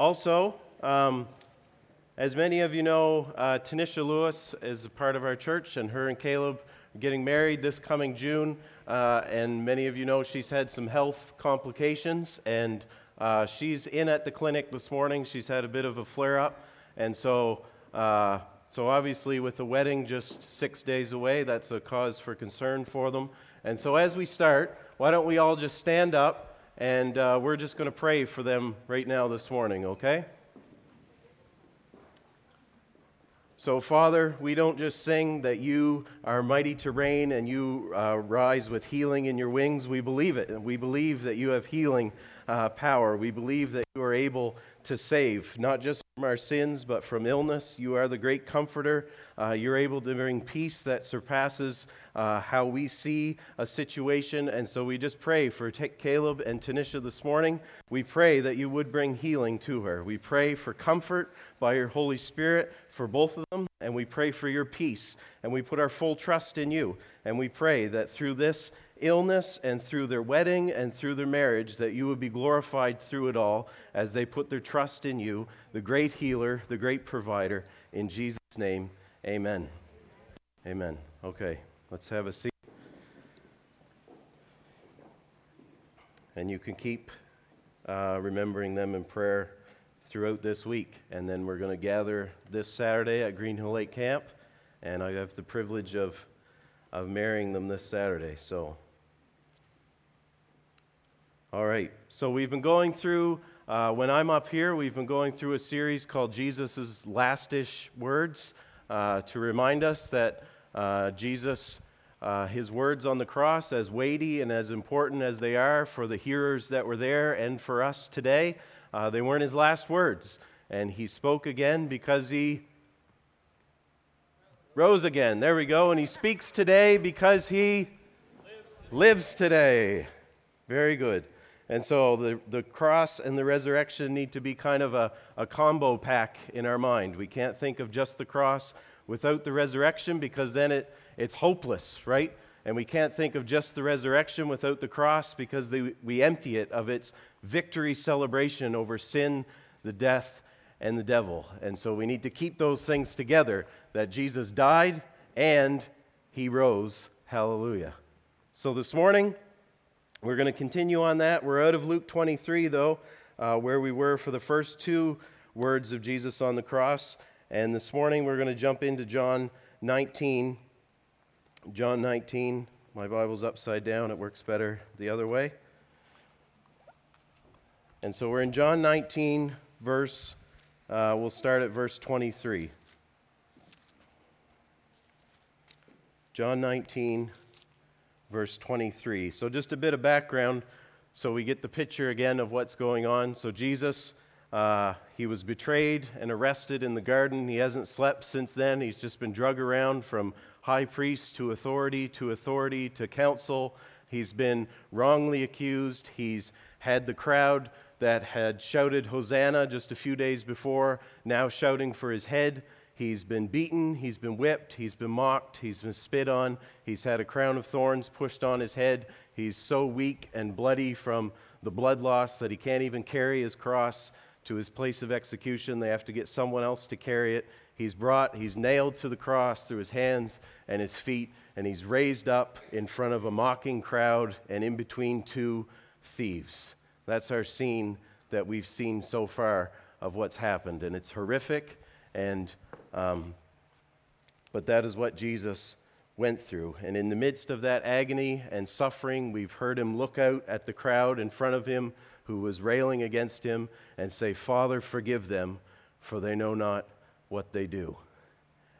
Also, um, as many of you know, uh, Tanisha Lewis is a part of our church, and her and Caleb are getting married this coming June. Uh, and many of you know she's had some health complications, and uh, she's in at the clinic this morning. She's had a bit of a flare up, and so. Uh, so, obviously, with the wedding just six days away, that's a cause for concern for them. And so, as we start, why don't we all just stand up and uh, we're just going to pray for them right now this morning, okay? So, Father, we don't just sing that you are mighty to reign and you uh, rise with healing in your wings. We believe it. And we believe that you have healing uh, power. We believe that you are able to save, not just from our sins, but from illness. You are the great comforter. Uh, you're able to bring peace that surpasses uh, how we see a situation. And so we just pray for Caleb and Tanisha this morning. We pray that you would bring healing to her. We pray for comfort by your Holy Spirit for both of them. And we pray for your peace. And we put our full trust in you. And we pray that through this illness and through their wedding and through their marriage, that you would be glorified through it all as they put their trust in you, the great healer, the great provider. In Jesus' name, amen. Amen. Okay, let's have a seat. And you can keep uh, remembering them in prayer throughout this week. And then we're going to gather this Saturday at Green Hill Lake Camp. And I have the privilege of, of marrying them this Saturday. So all right, so we've been going through, uh, when I'm up here, we've been going through a series called Jesus' Lastish Words uh, to remind us that uh, Jesus, uh, his words on the cross, as weighty and as important as they are for the hearers that were there and for us today, uh, they weren't his last words. And he spoke again because he rose again. There we go. And he speaks today because he lives today. Very good. And so the, the cross and the resurrection need to be kind of a, a combo pack in our mind. We can't think of just the cross without the resurrection because then it, it's hopeless, right? And we can't think of just the resurrection without the cross because they, we empty it of its victory celebration over sin, the death, and the devil. And so we need to keep those things together that Jesus died and he rose. Hallelujah. So this morning, we're going to continue on that. We're out of Luke 23, though, uh, where we were for the first two words of Jesus on the cross. And this morning we're going to jump into John 19. John 19. My Bible's upside down. It works better the other way. And so we're in John 19, verse, uh, we'll start at verse 23. John 19, verse 23. So, just a bit of background so we get the picture again of what's going on. So, Jesus, uh, he was betrayed and arrested in the garden. He hasn't slept since then. He's just been drug around from high priest to authority to authority to council. He's been wrongly accused. He's had the crowd that had shouted Hosanna just a few days before now shouting for his head. He's been beaten, he's been whipped, he's been mocked, he's been spit on, he's had a crown of thorns pushed on his head. He's so weak and bloody from the blood loss that he can't even carry his cross to his place of execution. They have to get someone else to carry it. He's brought, he's nailed to the cross through his hands and his feet, and he's raised up in front of a mocking crowd and in between two thieves. That's our scene that we've seen so far of what's happened, and it's horrific and um, but that is what Jesus went through. And in the midst of that agony and suffering, we've heard him look out at the crowd in front of him who was railing against him and say, Father, forgive them, for they know not what they do.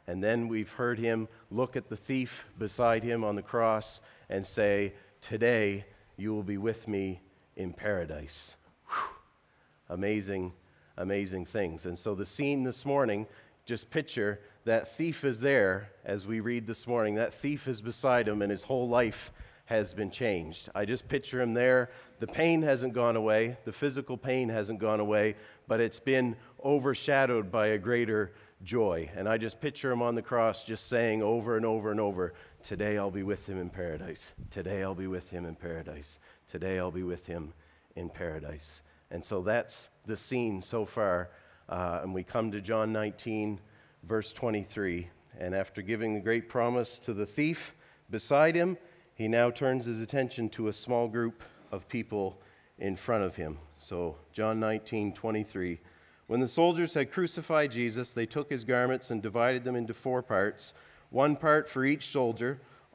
And then we've heard him look at the thief beside him on the cross and say, Today you will be with me in paradise. Whew. Amazing, amazing things. And so the scene this morning just picture that thief is there as we read this morning. That thief is beside him, and his whole life has been changed. I just picture him there. The pain hasn't gone away, the physical pain hasn't gone away, but it's been overshadowed by a greater joy. And I just picture him on the cross just saying over and over and over, Today I'll be with him in paradise. Today I'll be with him in paradise. Today I'll be with him in paradise. And so that's the scene so far. Uh, and we come to John 19, verse 23. And after giving the great promise to the thief beside him, he now turns his attention to a small group of people in front of him. So, John 19, 23. When the soldiers had crucified Jesus, they took his garments and divided them into four parts, one part for each soldier,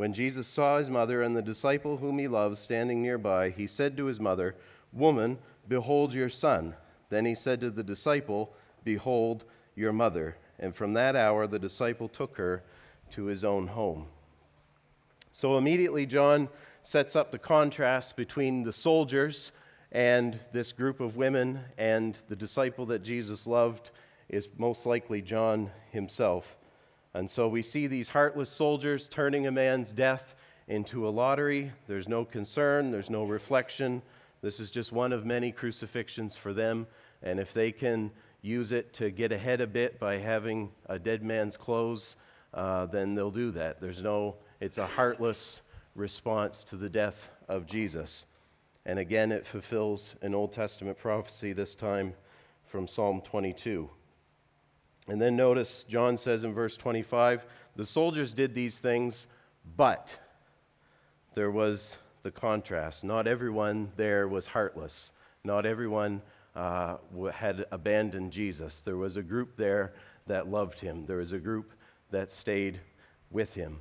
When Jesus saw his mother and the disciple whom he loved standing nearby, he said to his mother, Woman, behold your son. Then he said to the disciple, Behold your mother. And from that hour the disciple took her to his own home. So immediately John sets up the contrast between the soldiers and this group of women and the disciple that Jesus loved is most likely John himself. And so we see these heartless soldiers turning a man's death into a lottery. There's no concern, there's no reflection. This is just one of many crucifixions for them. And if they can use it to get ahead a bit by having a dead man's clothes, uh, then they'll do that. There's no, it's a heartless response to the death of Jesus. And again, it fulfills an Old Testament prophecy, this time from Psalm 22. And then notice, John says in verse 25, the soldiers did these things, but there was the contrast. Not everyone there was heartless. Not everyone uh, had abandoned Jesus. There was a group there that loved him, there was a group that stayed with him.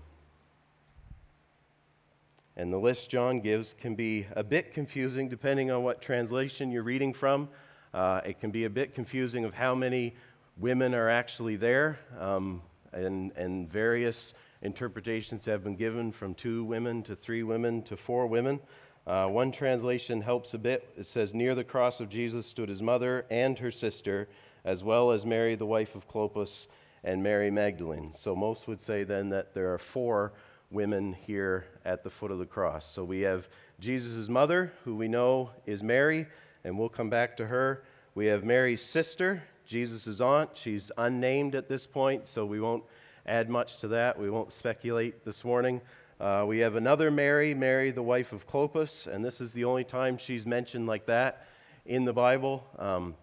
And the list John gives can be a bit confusing depending on what translation you're reading from. Uh, it can be a bit confusing of how many women are actually there, um, and, and various interpretations have been given from two women to three women to four women. Uh, one translation helps a bit. It says, Near the cross of Jesus stood his mother and her sister, as well as Mary, the wife of Clopas, and Mary Magdalene. So most would say then that there are four women here at the foot of the cross. So we have Jesus' mother, who we know is Mary, and we'll come back to her. We have Mary's sister, Jesus' aunt. She's unnamed at this point, so we won't add much to that. We won't speculate this morning. Uh, we have another Mary, Mary, the wife of Clopas, and this is the only time she's mentioned like that in the Bible. Um,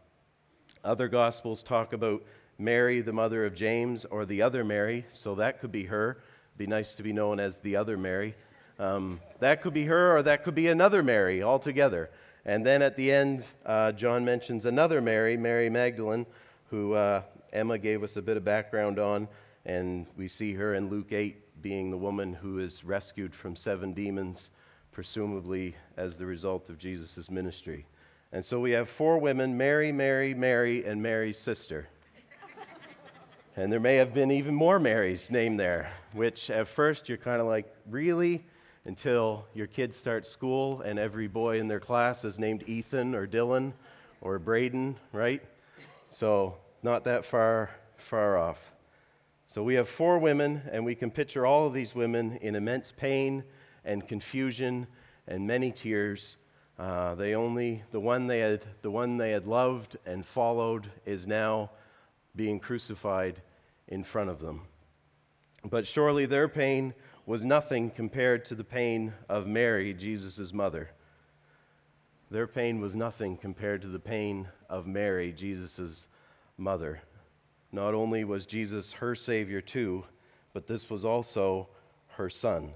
other Gospels talk about Mary, the mother of James, or the other Mary, so that could be her. Be nice to be known as the other Mary. Um, that could be her, or that could be another Mary altogether. And then at the end, uh, John mentions another Mary, Mary Magdalene, who uh, Emma gave us a bit of background on. And we see her in Luke 8 being the woman who is rescued from seven demons, presumably as the result of Jesus' ministry. And so we have four women Mary, Mary, Mary, and Mary's sister. And there may have been even more Marys named there, which at first you're kind of like, really? Until your kids start school and every boy in their class is named Ethan or Dylan or Braden, right? So, not that far, far off. So, we have four women, and we can picture all of these women in immense pain and confusion and many tears. Uh, they only, the one they, had, the one they had loved and followed is now being crucified in front of them. But surely their pain was nothing compared to the pain of Mary, Jesus' mother. Their pain was nothing compared to the pain of Mary, Jesus' mother. Not only was Jesus her Savior too, but this was also her son.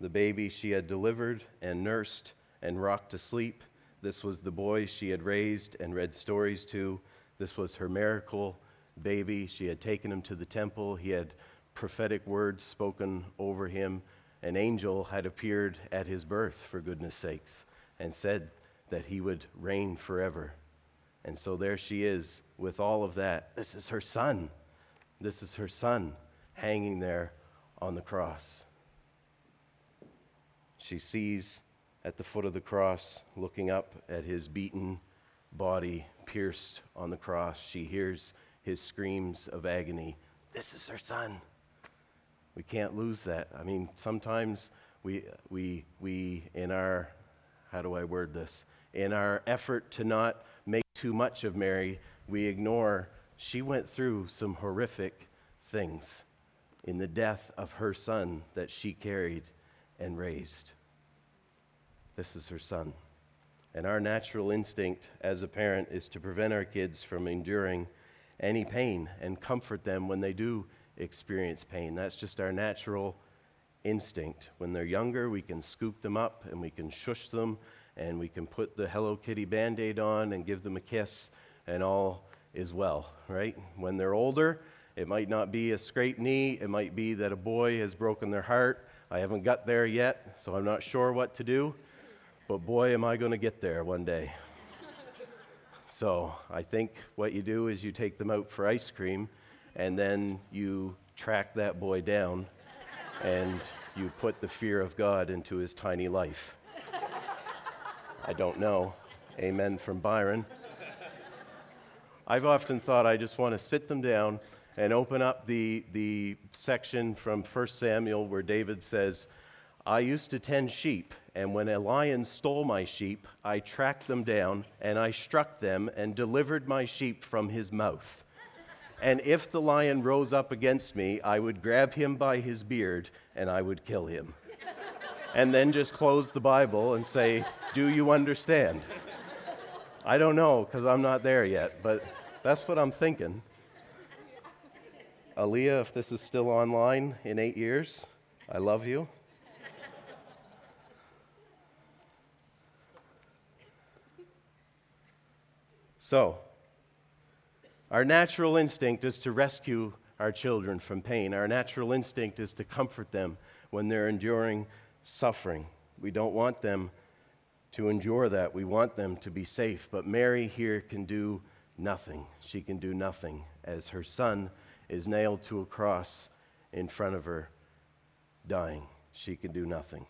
The baby she had delivered and nursed and rocked to sleep. This was the boy she had raised and read stories to. This was her miracle baby. She had taken him to the temple. He had prophetic words spoken over him. An angel had appeared at his birth, for goodness sakes, and said that he would reign forever. And so there she is with all of that. This is her son. This is her son hanging there on the cross. She sees at the foot of the cross, looking up at his beaten body pierced on the cross. She hears his screams of agony. This is her son. We can't lose that. I mean, sometimes we, we, we, in our, how do I word this? In our effort to not make too much of Mary, we ignore she went through some horrific things in the death of her son that she carried and raised. This is her son. And our natural instinct as a parent is to prevent our kids from enduring any pain and comfort them when they do experience pain. That's just our natural instinct. When they're younger, we can scoop them up and we can shush them and we can put the Hello Kitty band aid on and give them a kiss, and all is well, right? When they're older, it might not be a scraped knee, it might be that a boy has broken their heart. I haven't got there yet, so I'm not sure what to do, but boy, am I going to get there one day. so I think what you do is you take them out for ice cream and then you track that boy down and you put the fear of God into his tiny life. I don't know. Amen from Byron. I've often thought I just want to sit them down and open up the, the section from 1 Samuel where David says, I used to tend sheep, and when a lion stole my sheep, I tracked them down, and I struck them and delivered my sheep from his mouth. And if the lion rose up against me, I would grab him by his beard and I would kill him. And then just close the Bible and say, Do you understand? I don't know because I'm not there yet, but that's what I'm thinking. Aaliyah, if this is still online in eight years, I love you. So, our natural instinct is to rescue our children from pain. Our natural instinct is to comfort them when they're enduring suffering. We don't want them to endure that. We want them to be safe. But Mary here can do nothing. She can do nothing as her son is nailed to a cross in front of her, dying. She can do nothing.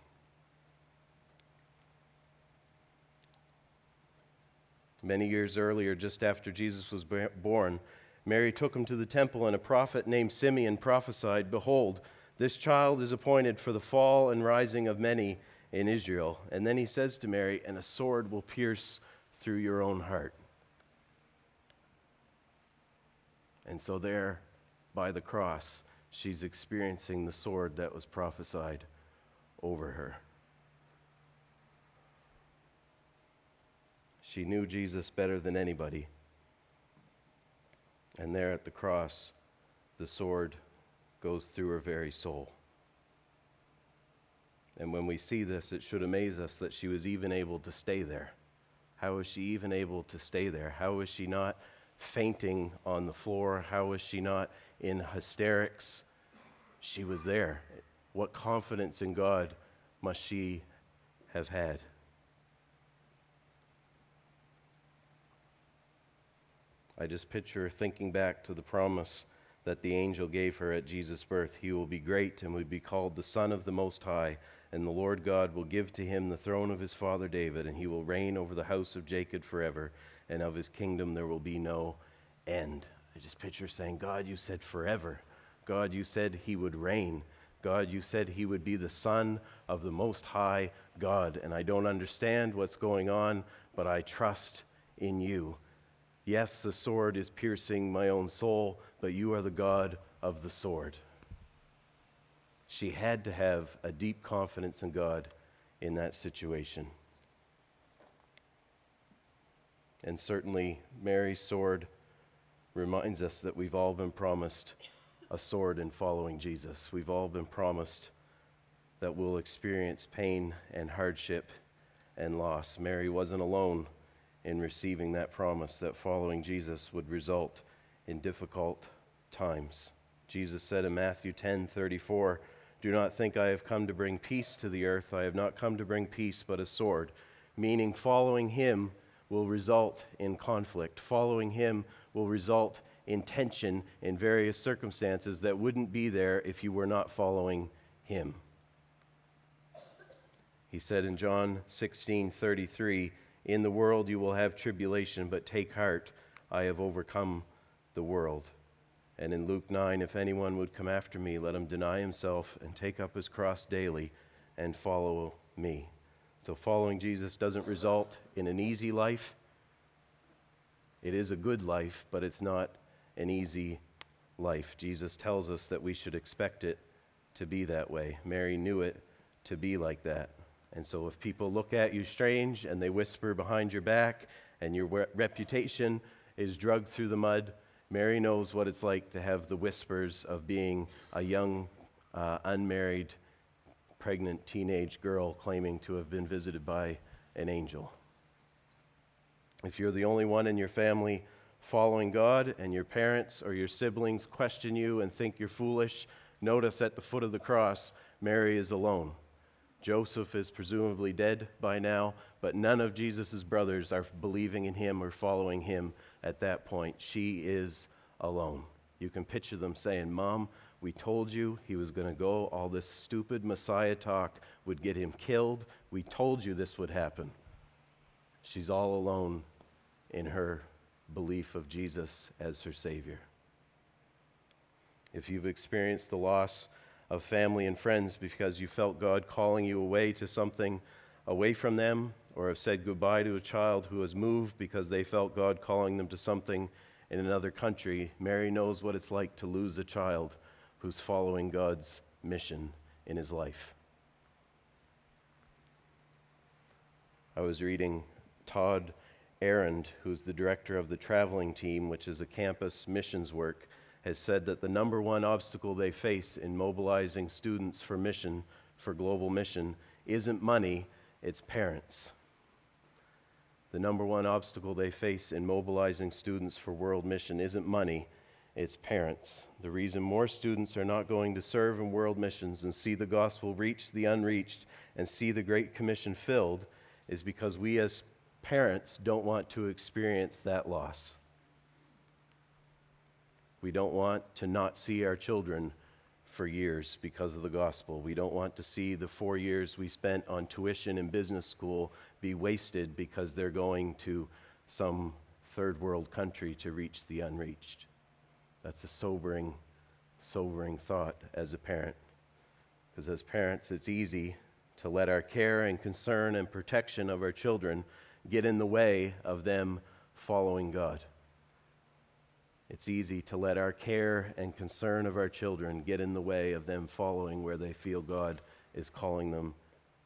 Many years earlier, just after Jesus was born, Mary took him to the temple, and a prophet named Simeon prophesied Behold, this child is appointed for the fall and rising of many in Israel. And then he says to Mary, And a sword will pierce through your own heart. And so, there by the cross, she's experiencing the sword that was prophesied over her. She knew Jesus better than anybody. And there at the cross, the sword goes through her very soul. And when we see this, it should amaze us that she was even able to stay there. How was she even able to stay there? How was she not fainting on the floor? How was she not in hysterics? She was there. What confidence in God must she have had? I just picture thinking back to the promise that the angel gave her at Jesus' birth. He will be great and will be called the Son of the Most High, and the Lord God will give to him the throne of his father David, and he will reign over the house of Jacob forever, and of his kingdom there will be no end. I just picture saying, God, you said forever. God, you said he would reign. God, you said he would be the Son of the Most High God. And I don't understand what's going on, but I trust in you. Yes, the sword is piercing my own soul, but you are the God of the sword. She had to have a deep confidence in God in that situation. And certainly, Mary's sword reminds us that we've all been promised a sword in following Jesus. We've all been promised that we'll experience pain and hardship and loss. Mary wasn't alone in receiving that promise that following Jesus would result in difficult times. Jesus said in Matthew 10 34, Do not think I have come to bring peace to the earth. I have not come to bring peace, but a sword. Meaning, following him will result in conflict. Following him will result in tension in various circumstances that wouldn't be there if you were not following him. He said in John 16 33, in the world you will have tribulation, but take heart, I have overcome the world. And in Luke 9, if anyone would come after me, let him deny himself and take up his cross daily and follow me. So, following Jesus doesn't result in an easy life. It is a good life, but it's not an easy life. Jesus tells us that we should expect it to be that way. Mary knew it to be like that. And so, if people look at you strange and they whisper behind your back and your reputation is drugged through the mud, Mary knows what it's like to have the whispers of being a young, uh, unmarried, pregnant teenage girl claiming to have been visited by an angel. If you're the only one in your family following God and your parents or your siblings question you and think you're foolish, notice at the foot of the cross, Mary is alone. Joseph is presumably dead by now, but none of Jesus' brothers are believing in him or following him at that point. She is alone. You can picture them saying, Mom, we told you he was going to go. All this stupid Messiah talk would get him killed. We told you this would happen. She's all alone in her belief of Jesus as her Savior. If you've experienced the loss of family and friends because you felt God calling you away to something away from them, or have said goodbye to a child who has moved because they felt God calling them to something in another country, Mary knows what it's like to lose a child who's following God's mission in his life. I was reading Todd Ahrend, who's the director of the traveling team, which is a campus missions work has said that the number one obstacle they face in mobilizing students for mission, for global mission, isn't money, it's parents. The number one obstacle they face in mobilizing students for world mission isn't money, it's parents. The reason more students are not going to serve in world missions and see the gospel reach the unreached and see the Great Commission filled is because we as parents don't want to experience that loss. We don't want to not see our children for years because of the gospel. We don't want to see the four years we spent on tuition in business school be wasted because they're going to some third world country to reach the unreached. That's a sobering, sobering thought as a parent. Because as parents, it's easy to let our care and concern and protection of our children get in the way of them following God. It's easy to let our care and concern of our children get in the way of them following where they feel God is calling them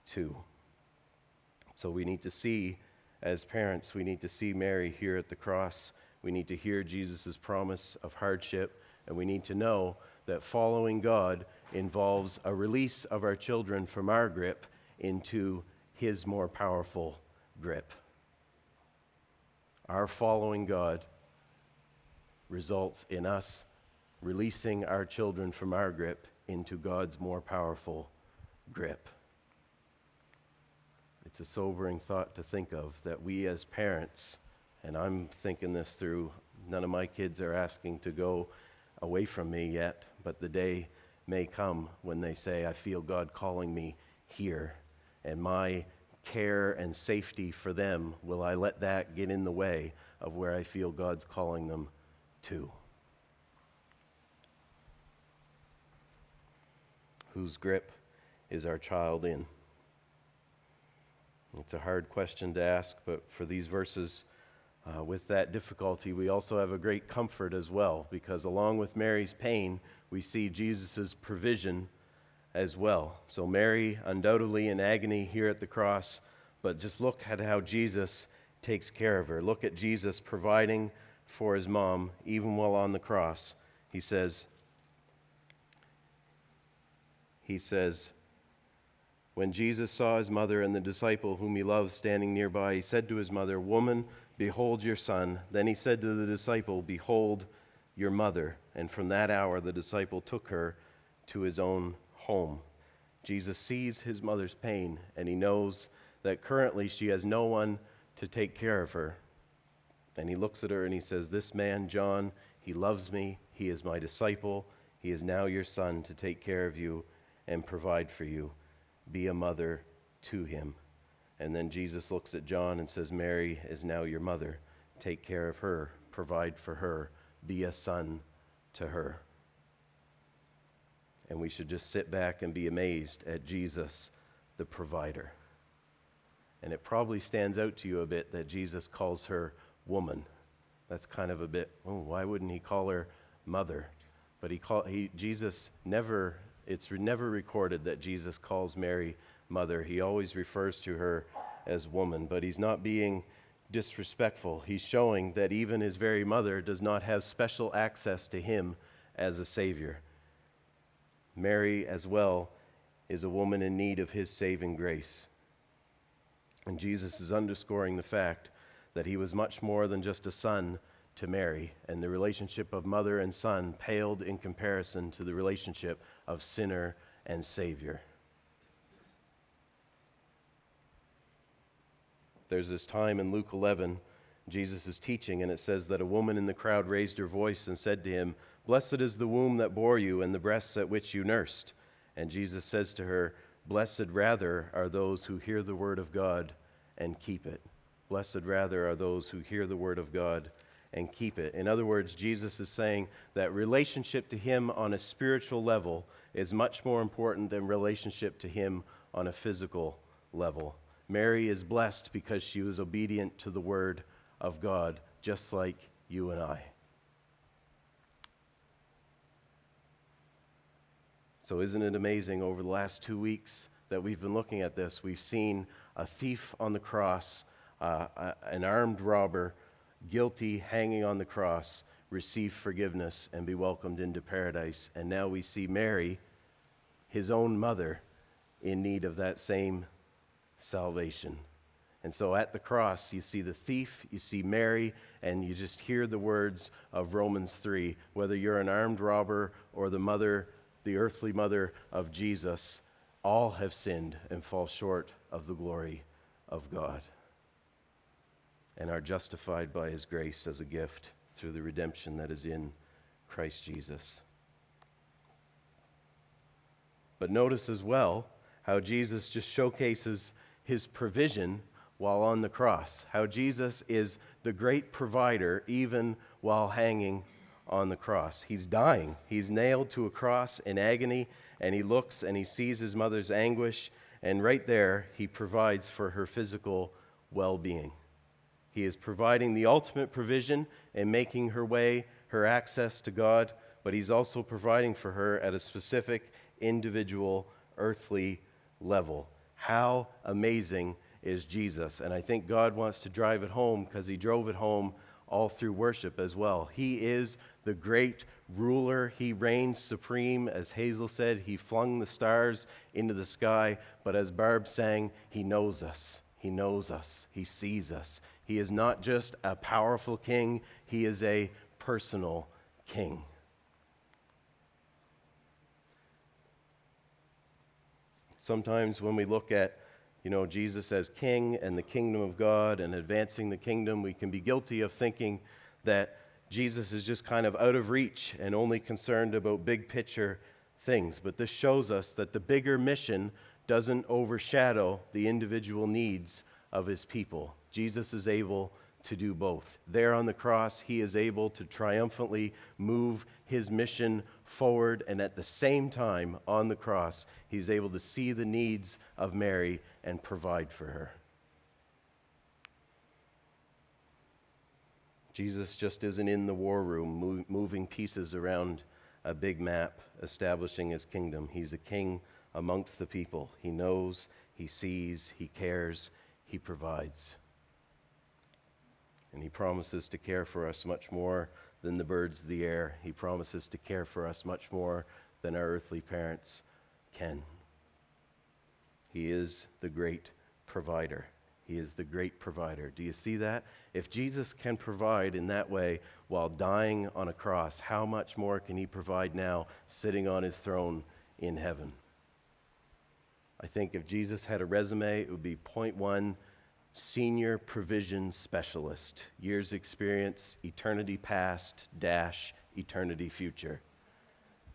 to. So we need to see, as parents, we need to see Mary here at the cross. We need to hear Jesus' promise of hardship, and we need to know that following God involves a release of our children from our grip into His more powerful grip. Our following God results in us releasing our children from our grip into God's more powerful grip. It's a sobering thought to think of that we as parents, and I'm thinking this through, none of my kids are asking to go away from me yet, but the day may come when they say, I feel God calling me here, and my care and safety for them, will I let that get in the way of where I feel God's calling them Whose grip is our child in? It's a hard question to ask, but for these verses, uh, with that difficulty, we also have a great comfort as well, because along with Mary's pain, we see Jesus' provision as well. So, Mary, undoubtedly in agony here at the cross, but just look at how Jesus takes care of her. Look at Jesus providing for his mom, even while on the cross. He says, he says, when Jesus saw his mother and the disciple whom he loved standing nearby, he said to his mother, Woman, behold your son. Then he said to the disciple, Behold your mother. And from that hour the disciple took her to his own home. Jesus sees his mother's pain, and he knows that currently she has no one to take care of her. And he looks at her and he says, This man, John, he loves me. He is my disciple. He is now your son to take care of you and provide for you. Be a mother to him. And then Jesus looks at John and says, Mary is now your mother. Take care of her, provide for her, be a son to her. And we should just sit back and be amazed at Jesus, the provider. And it probably stands out to you a bit that Jesus calls her woman. That's kind of a bit, oh, why wouldn't he call her mother? But he call, he, Jesus never, it's never recorded that Jesus calls Mary mother. He always refers to her as woman, but he's not being disrespectful. He's showing that even his very mother does not have special access to him as a Savior. Mary, as well, is a woman in need of his saving grace. And Jesus is underscoring the fact that he was much more than just a son to Mary, and the relationship of mother and son paled in comparison to the relationship of sinner and Savior. There's this time in Luke 11, Jesus is teaching, and it says that a woman in the crowd raised her voice and said to him, Blessed is the womb that bore you and the breasts at which you nursed. And Jesus says to her, Blessed rather are those who hear the word of God and keep it. Blessed rather are those who hear the word of God and keep it. In other words, Jesus is saying that relationship to Him on a spiritual level is much more important than relationship to Him on a physical level. Mary is blessed because she was obedient to the word of God, just like you and I. So, isn't it amazing over the last two weeks that we've been looking at this? We've seen a thief on the cross, uh, an armed robber, guilty, hanging on the cross, receive forgiveness and be welcomed into paradise. And now we see Mary, his own mother, in need of that same salvation. And so at the cross, you see the thief, you see Mary, and you just hear the words of Romans 3. Whether you're an armed robber or the mother, the earthly mother of Jesus, all have sinned and fall short of the glory of God and are justified by his grace as a gift through the redemption that is in Christ Jesus. But notice as well how Jesus just showcases his provision while on the cross, how Jesus is the great provider even while hanging on the cross. He's dying, he's nailed to a cross in agony, and he looks and he sees his mother's anguish, and right there, he provides for her physical well being. He is providing the ultimate provision and making her way, her access to God, but he's also providing for her at a specific individual earthly level. How amazing is Jesus? And I think God wants to drive it home because he drove it home all through worship as well. He is the great ruler. He reigns supreme. As Hazel said, he flung the stars into the sky. But as Barb sang, he knows us. He knows us. He sees us. He is not just a powerful king, he is a personal king. Sometimes when we look at you know, Jesus as king and the kingdom of God and advancing the kingdom, we can be guilty of thinking that Jesus is just kind of out of reach and only concerned about big picture things. But this shows us that the bigger mission doesn't overshadow the individual needs of his people. Jesus is able to do both. There on the cross, he is able to triumphantly move his mission forward, and at the same time, on the cross, he's able to see the needs of Mary and provide for her. Jesus just isn't in the war room moving pieces around a big map, establishing his kingdom. He's a king amongst the people. He knows, he sees, he cares, he provides. And He promises to care for us much more than the birds of the air. He promises to care for us much more than our earthly parents can. He is the great provider. He is the great provider. Do you see that? If Jesus can provide in that way while dying on a cross, how much more can he provide now sitting on his throne in heaven? I think if Jesus had a resume, it would be point one senior provision specialist, years experience, eternity past, dash, eternity future.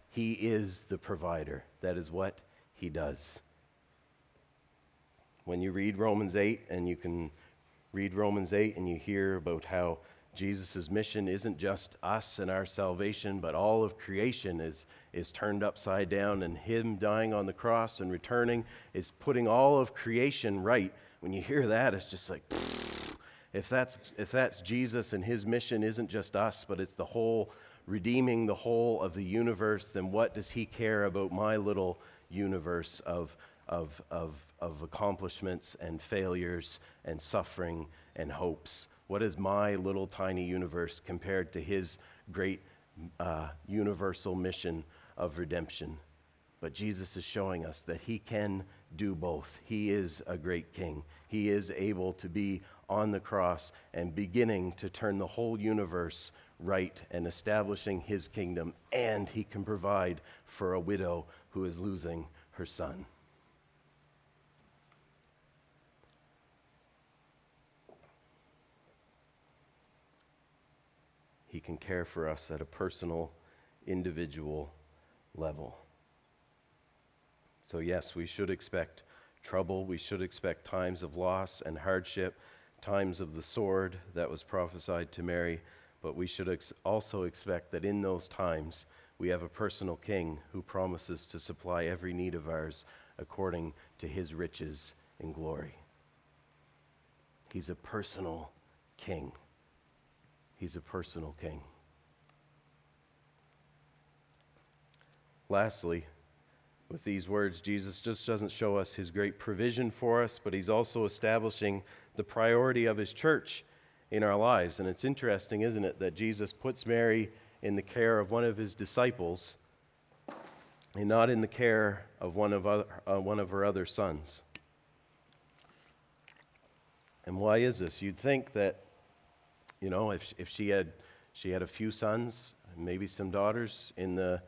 He is the provider. That is what he does. When you read Romans 8, and you can read Romans 8 and you hear about how Jesus' mission isn't just us and our salvation, but all of creation is, is turned upside down, and Him dying on the cross and returning is putting all of creation right. When you hear that, it's just like, if that's, if that's Jesus and His mission isn't just us, but it's the whole, redeeming the whole of the universe, then what does He care about my little universe of, of, of, of accomplishments and failures and suffering and hopes? What is my little tiny universe compared to his great uh, universal mission of redemption? But Jesus is showing us that he can do both. He is a great king. He is able to be on the cross and beginning to turn the whole universe right and establishing his kingdom. And he can provide for a widow who is losing her son. He can care for us at a personal, individual level. So, yes, we should expect trouble. We should expect times of loss and hardship, times of the sword that was prophesied to Mary. But we should ex- also expect that in those times, we have a personal king who promises to supply every need of ours according to his riches in glory. He's a personal king. He's a personal king. Lastly, with these words, Jesus just doesn't show us his great provision for us, but he's also establishing the priority of his church in our lives. And it's interesting, isn't it, that Jesus puts Mary in the care of one of his disciples and not in the care of one of, other, uh, one of her other sons. And why is this? You'd think that you know, if, if she had she had a few sons, maybe some daughters in the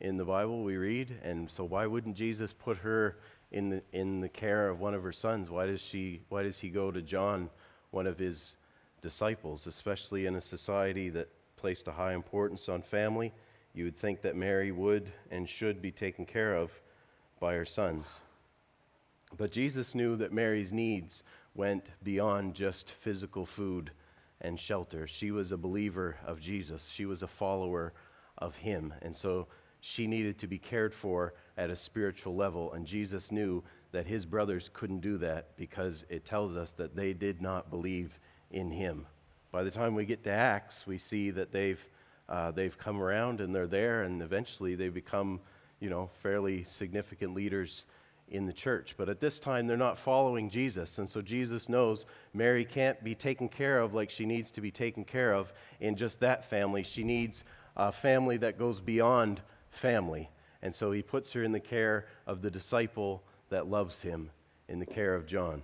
in the Bible we read, and so why wouldn't Jesus put her in the in the care of one of her sons? Why does she why does he go to John, one of his disciples, especially in a society that placed a high importance on family? You would think that Mary would and should be taken care of by her sons. But Jesus knew that Mary's needs went beyond just physical food and shelter. She was a believer of Jesus, she was a follower of him. And so she needed to be cared for at a spiritual level. And Jesus knew that his brothers couldn't do that because it tells us that they did not believe in him. By the time we get to Acts, we see that they've, uh, they've come around and they're there, and eventually they become, you know, fairly significant leaders in the church. But at this time, they're not following Jesus. And so Jesus knows Mary can't be taken care of like she needs to be taken care of in just that family. She needs a family that goes beyond family. And so he puts her in the care of the disciple that loves him, in the care of John.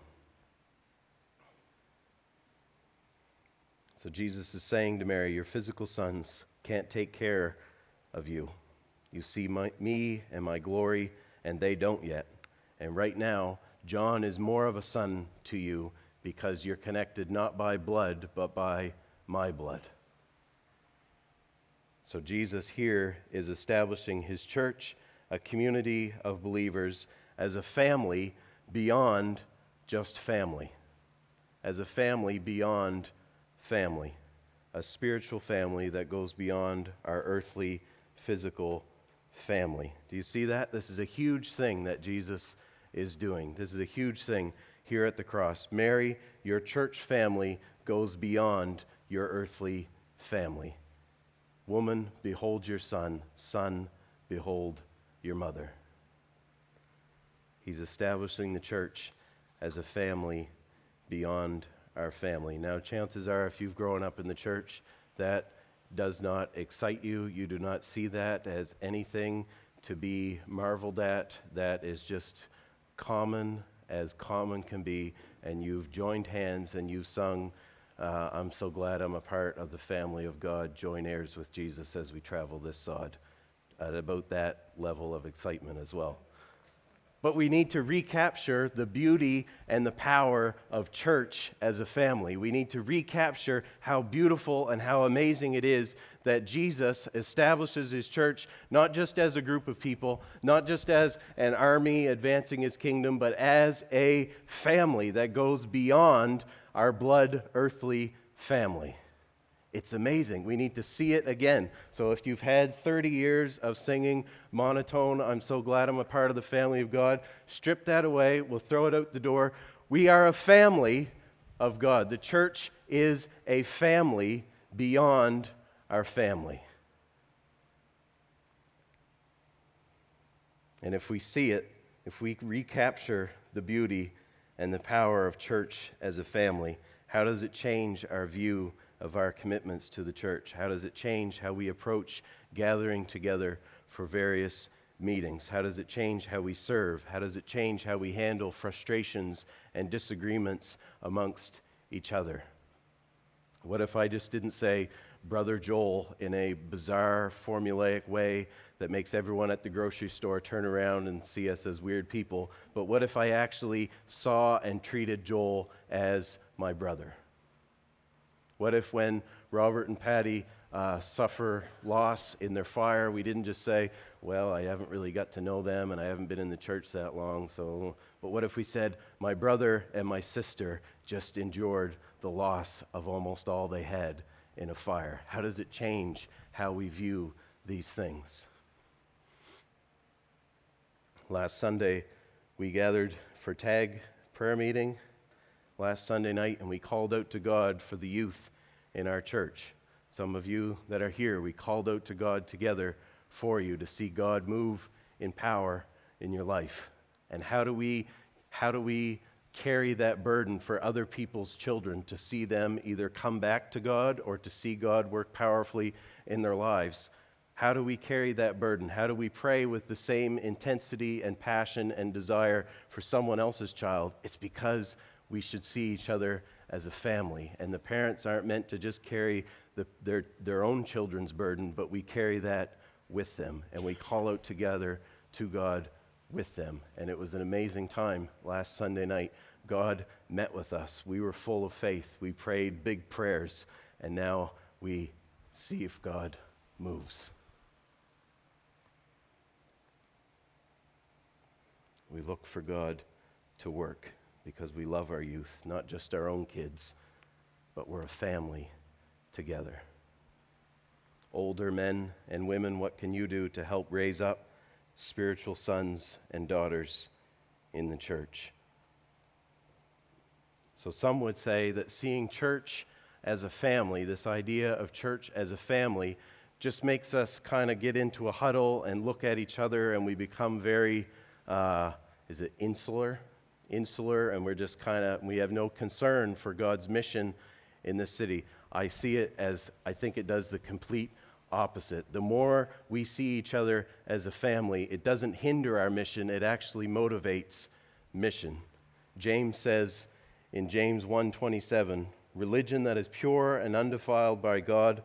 So Jesus is saying to Mary, Your physical sons can't take care of you. You see my, me and my glory, and they don't yet. And right now, John is more of a son to you because you're connected not by blood, but by my blood. So Jesus here is establishing his church, a community of believers, as a family beyond just family, as a family beyond family, a spiritual family that goes beyond our earthly, physical family. Do you see that? This is a huge thing that Jesus is doing. This is a huge thing here at the cross. Mary, your church family goes beyond your earthly family. Woman, behold your son. Son, behold your mother. He's establishing the church as a family beyond our family. Now, chances are, if you've grown up in the church, that does not excite you. You do not see that as anything to be marveled at. That is just common as common can be, and you've joined hands and you've sung, uh, I'm so glad I'm a part of the family of God, join heirs with Jesus as we travel this sod. At about that level of excitement as well. But we need to recapture the beauty and the power of church as a family. We need to recapture how beautiful and how amazing it is that Jesus establishes his church not just as a group of people, not just as an army advancing his kingdom, but as a family that goes beyond our blood earthly family. It's amazing. We need to see it again. So, if you've had 30 years of singing monotone, I'm so glad I'm a part of the family of God, strip that away. We'll throw it out the door. We are a family of God. The church is a family beyond our family. And if we see it, if we recapture the beauty and the power of church as a family, how does it change our view of our commitments to the church? How does it change how we approach gathering together for various meetings? How does it change how we serve? How does it change how we handle frustrations and disagreements amongst each other? What if I just didn't say, Brother Joel, in a bizarre, formulaic way that makes everyone at the grocery store turn around and see us as weird people? But what if I actually saw and treated Joel as my brother? What if, when Robert and Patty uh, suffer loss in their fire, we didn't just say, Well, I haven't really got to know them and I haven't been in the church that long, so. But what if we said, My brother and my sister just endured the loss of almost all they had in a fire? How does it change how we view these things? Last Sunday, we gathered for tag prayer meeting last Sunday night, and we called out to God for the youth in our church. Some of you that are here, we called out to God together for you to see God move in power in your life. And how do we how do we carry that burden for other people's children to see them either come back to God or to see God work powerfully in their lives? How do we carry that burden? How do we pray with the same intensity and passion and desire for someone else's child? It's because we should see each other as a family. And the parents aren't meant to just carry the, their, their own children's burden, but we carry that with them. And we call out together to God with them. And it was an amazing time last Sunday night. God met with us. We were full of faith. We prayed big prayers. And now we see if God moves. We look for God to work because we love our youth, not just our own kids, but we're a family together. Older men and women, what can you do to help raise up spiritual sons and daughters in the church? So, some would say that seeing church as a family, this idea of church as a family, just makes us kind of get into a huddle and look at each other and we become very, uh, is it insular? insular and we're just kind of, we have no concern for God's mission in this city. I see it as, I think it does the complete opposite. The more we see each other as a family, it doesn't hinder our mission, it actually motivates mission. James says in James 1:27, religion that is pure and undefiled by God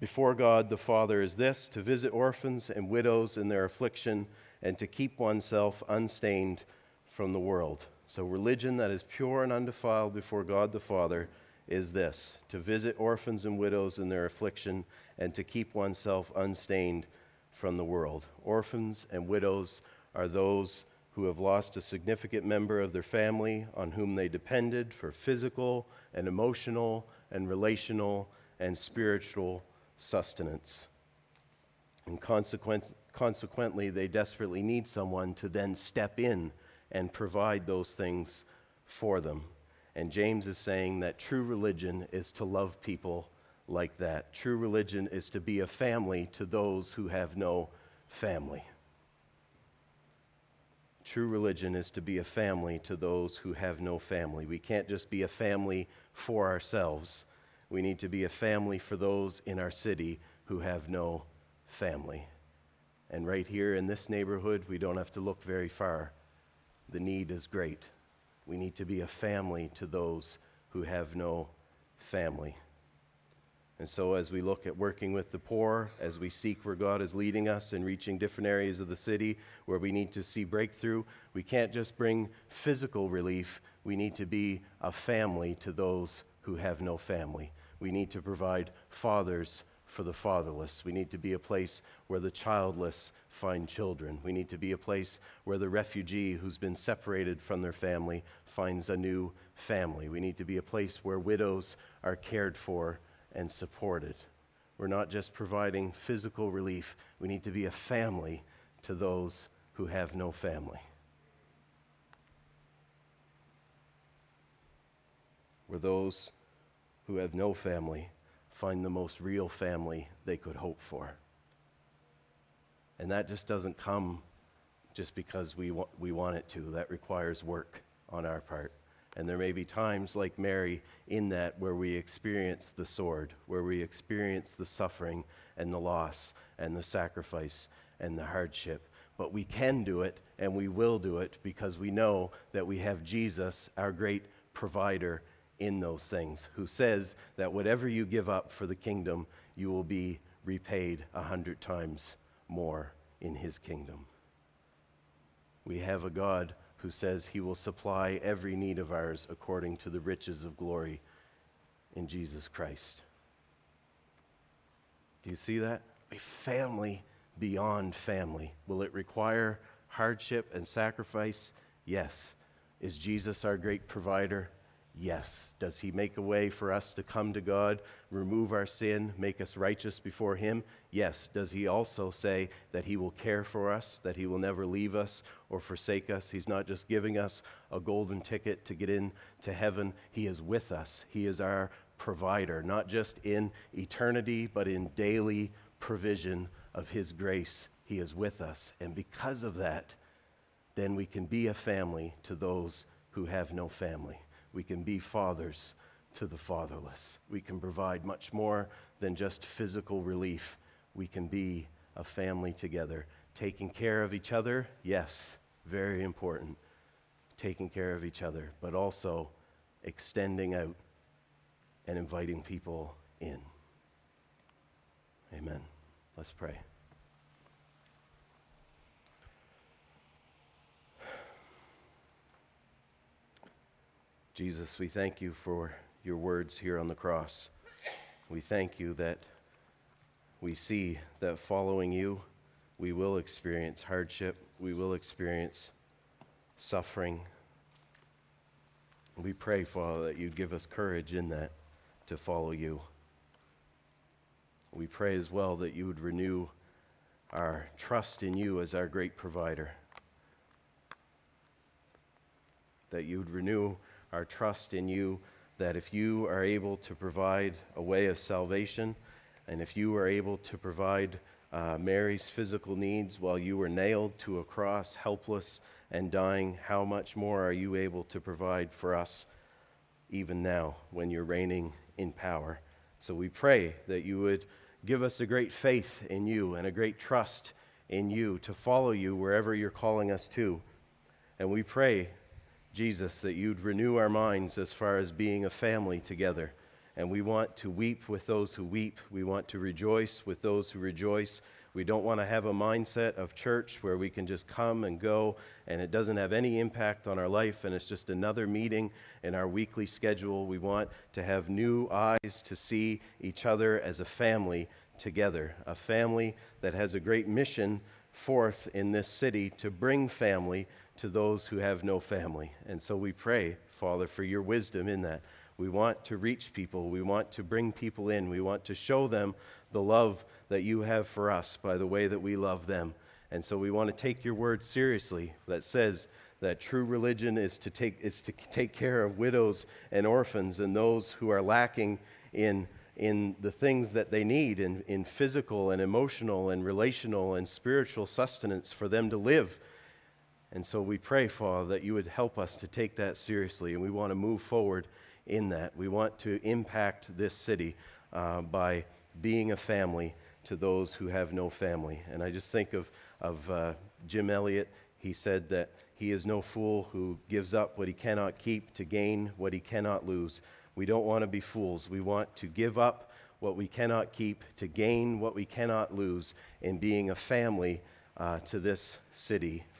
before God the Father is this to visit orphans and widows in their affliction and to keep oneself unstained from the world. So, religion that is pure and undefiled before God the Father is this to visit orphans and widows in their affliction and to keep oneself unstained from the world. Orphans and widows are those who have lost a significant member of their family on whom they depended for physical and emotional and relational and spiritual sustenance. And consequent, consequently, they desperately need someone to then step in and provide those things for them. And James is saying that true religion is to love people like that. True religion is to be a family to those who have no family. True religion is to be a family to those who have no family. We can't just be a family for ourselves. We need to be a family for those in our city who have no family. And right here in this neighborhood, we don't have to look very far the need is great. We need to be a family to those who have no family. And so, as we look at working with the poor, as we seek where God is leading us and reaching different areas of the city where we need to see breakthrough, we can't just bring physical relief. We need to be a family to those who have no family. We need to provide fathers for the fatherless. We need to be a place where the childless find children. We need to be a place where the refugee who's been separated from their family finds a new family. We need to be a place where widows are cared for and supported. We're not just providing physical relief, we need to be a family to those who have no family. We're those who have no family find the most real family they could hope for. And that just doesn't come just because we, wa- we want it to. That requires work on our part. And there may be times like Mary in that where we experience the sword, where we experience the suffering and the loss and the sacrifice and the hardship. But we can do it and we will do it because we know that we have Jesus, our great provider, in those things, who says that whatever you give up for the kingdom, you will be repaid a hundred times more in his kingdom. We have a God who says he will supply every need of ours according to the riches of glory in Jesus Christ. Do you see that? A family beyond family. Will it require hardship and sacrifice? Yes. Is Jesus our great provider? Yes. Does he make a way for us to come to God, remove our sin, make us righteous before him? Yes. Does he also say that he will care for us, that he will never leave us or forsake us? He's not just giving us a golden ticket to get into heaven, he is with us. He is our provider, not just in eternity, but in daily provision of his grace. He is with us. And because of that, then we can be a family to those who have no family. We can be fathers to the fatherless. We can provide much more than just physical relief. We can be a family together. Taking care of each other, yes, very important. Taking care of each other, but also extending out and inviting people in. Amen. Let's pray. Jesus, we thank you for your words here on the cross. We thank you that we see that following you, we will experience hardship, we will experience suffering. We pray, Father, that you'd give us courage in that to follow you. We pray as well that you would renew our trust in you as our great provider, that you would renew our trust in you that if you are able to provide a way of salvation, and if you are able to provide uh, Mary's physical needs while you were nailed to a cross, helpless and dying, how much more are you able to provide for us even now when you're reigning in power? So we pray that you would give us a great faith in you and a great trust in you to follow you wherever you're calling us to. And we pray Jesus, that you'd renew our minds as far as being a family together. And we want to weep with those who weep. We want to rejoice with those who rejoice. We don't want to have a mindset of church where we can just come and go and it doesn't have any impact on our life and it's just another meeting in our weekly schedule. We want to have new eyes to see each other as a family together, a family that has a great mission forth in this city to bring family to those who have no family. And so we pray, Father, for your wisdom in that. We want to reach people. We want to bring people in. We want to show them the love that you have for us by the way that we love them. And so we want to take your word seriously that says that true religion is to take, is to take care of widows and orphans and those who are lacking in, in the things that they need in, in physical and emotional and relational and spiritual sustenance for them to live and so we pray, Father, that you would help us to take that seriously, and we want to move forward in that. We want to impact this city uh, by being a family to those who have no family. And I just think of, of uh, Jim Elliot. He said that he is no fool who gives up what he cannot keep to gain what he cannot lose. We don't want to be fools. We want to give up what we cannot keep to gain what we cannot lose in being a family uh, to this city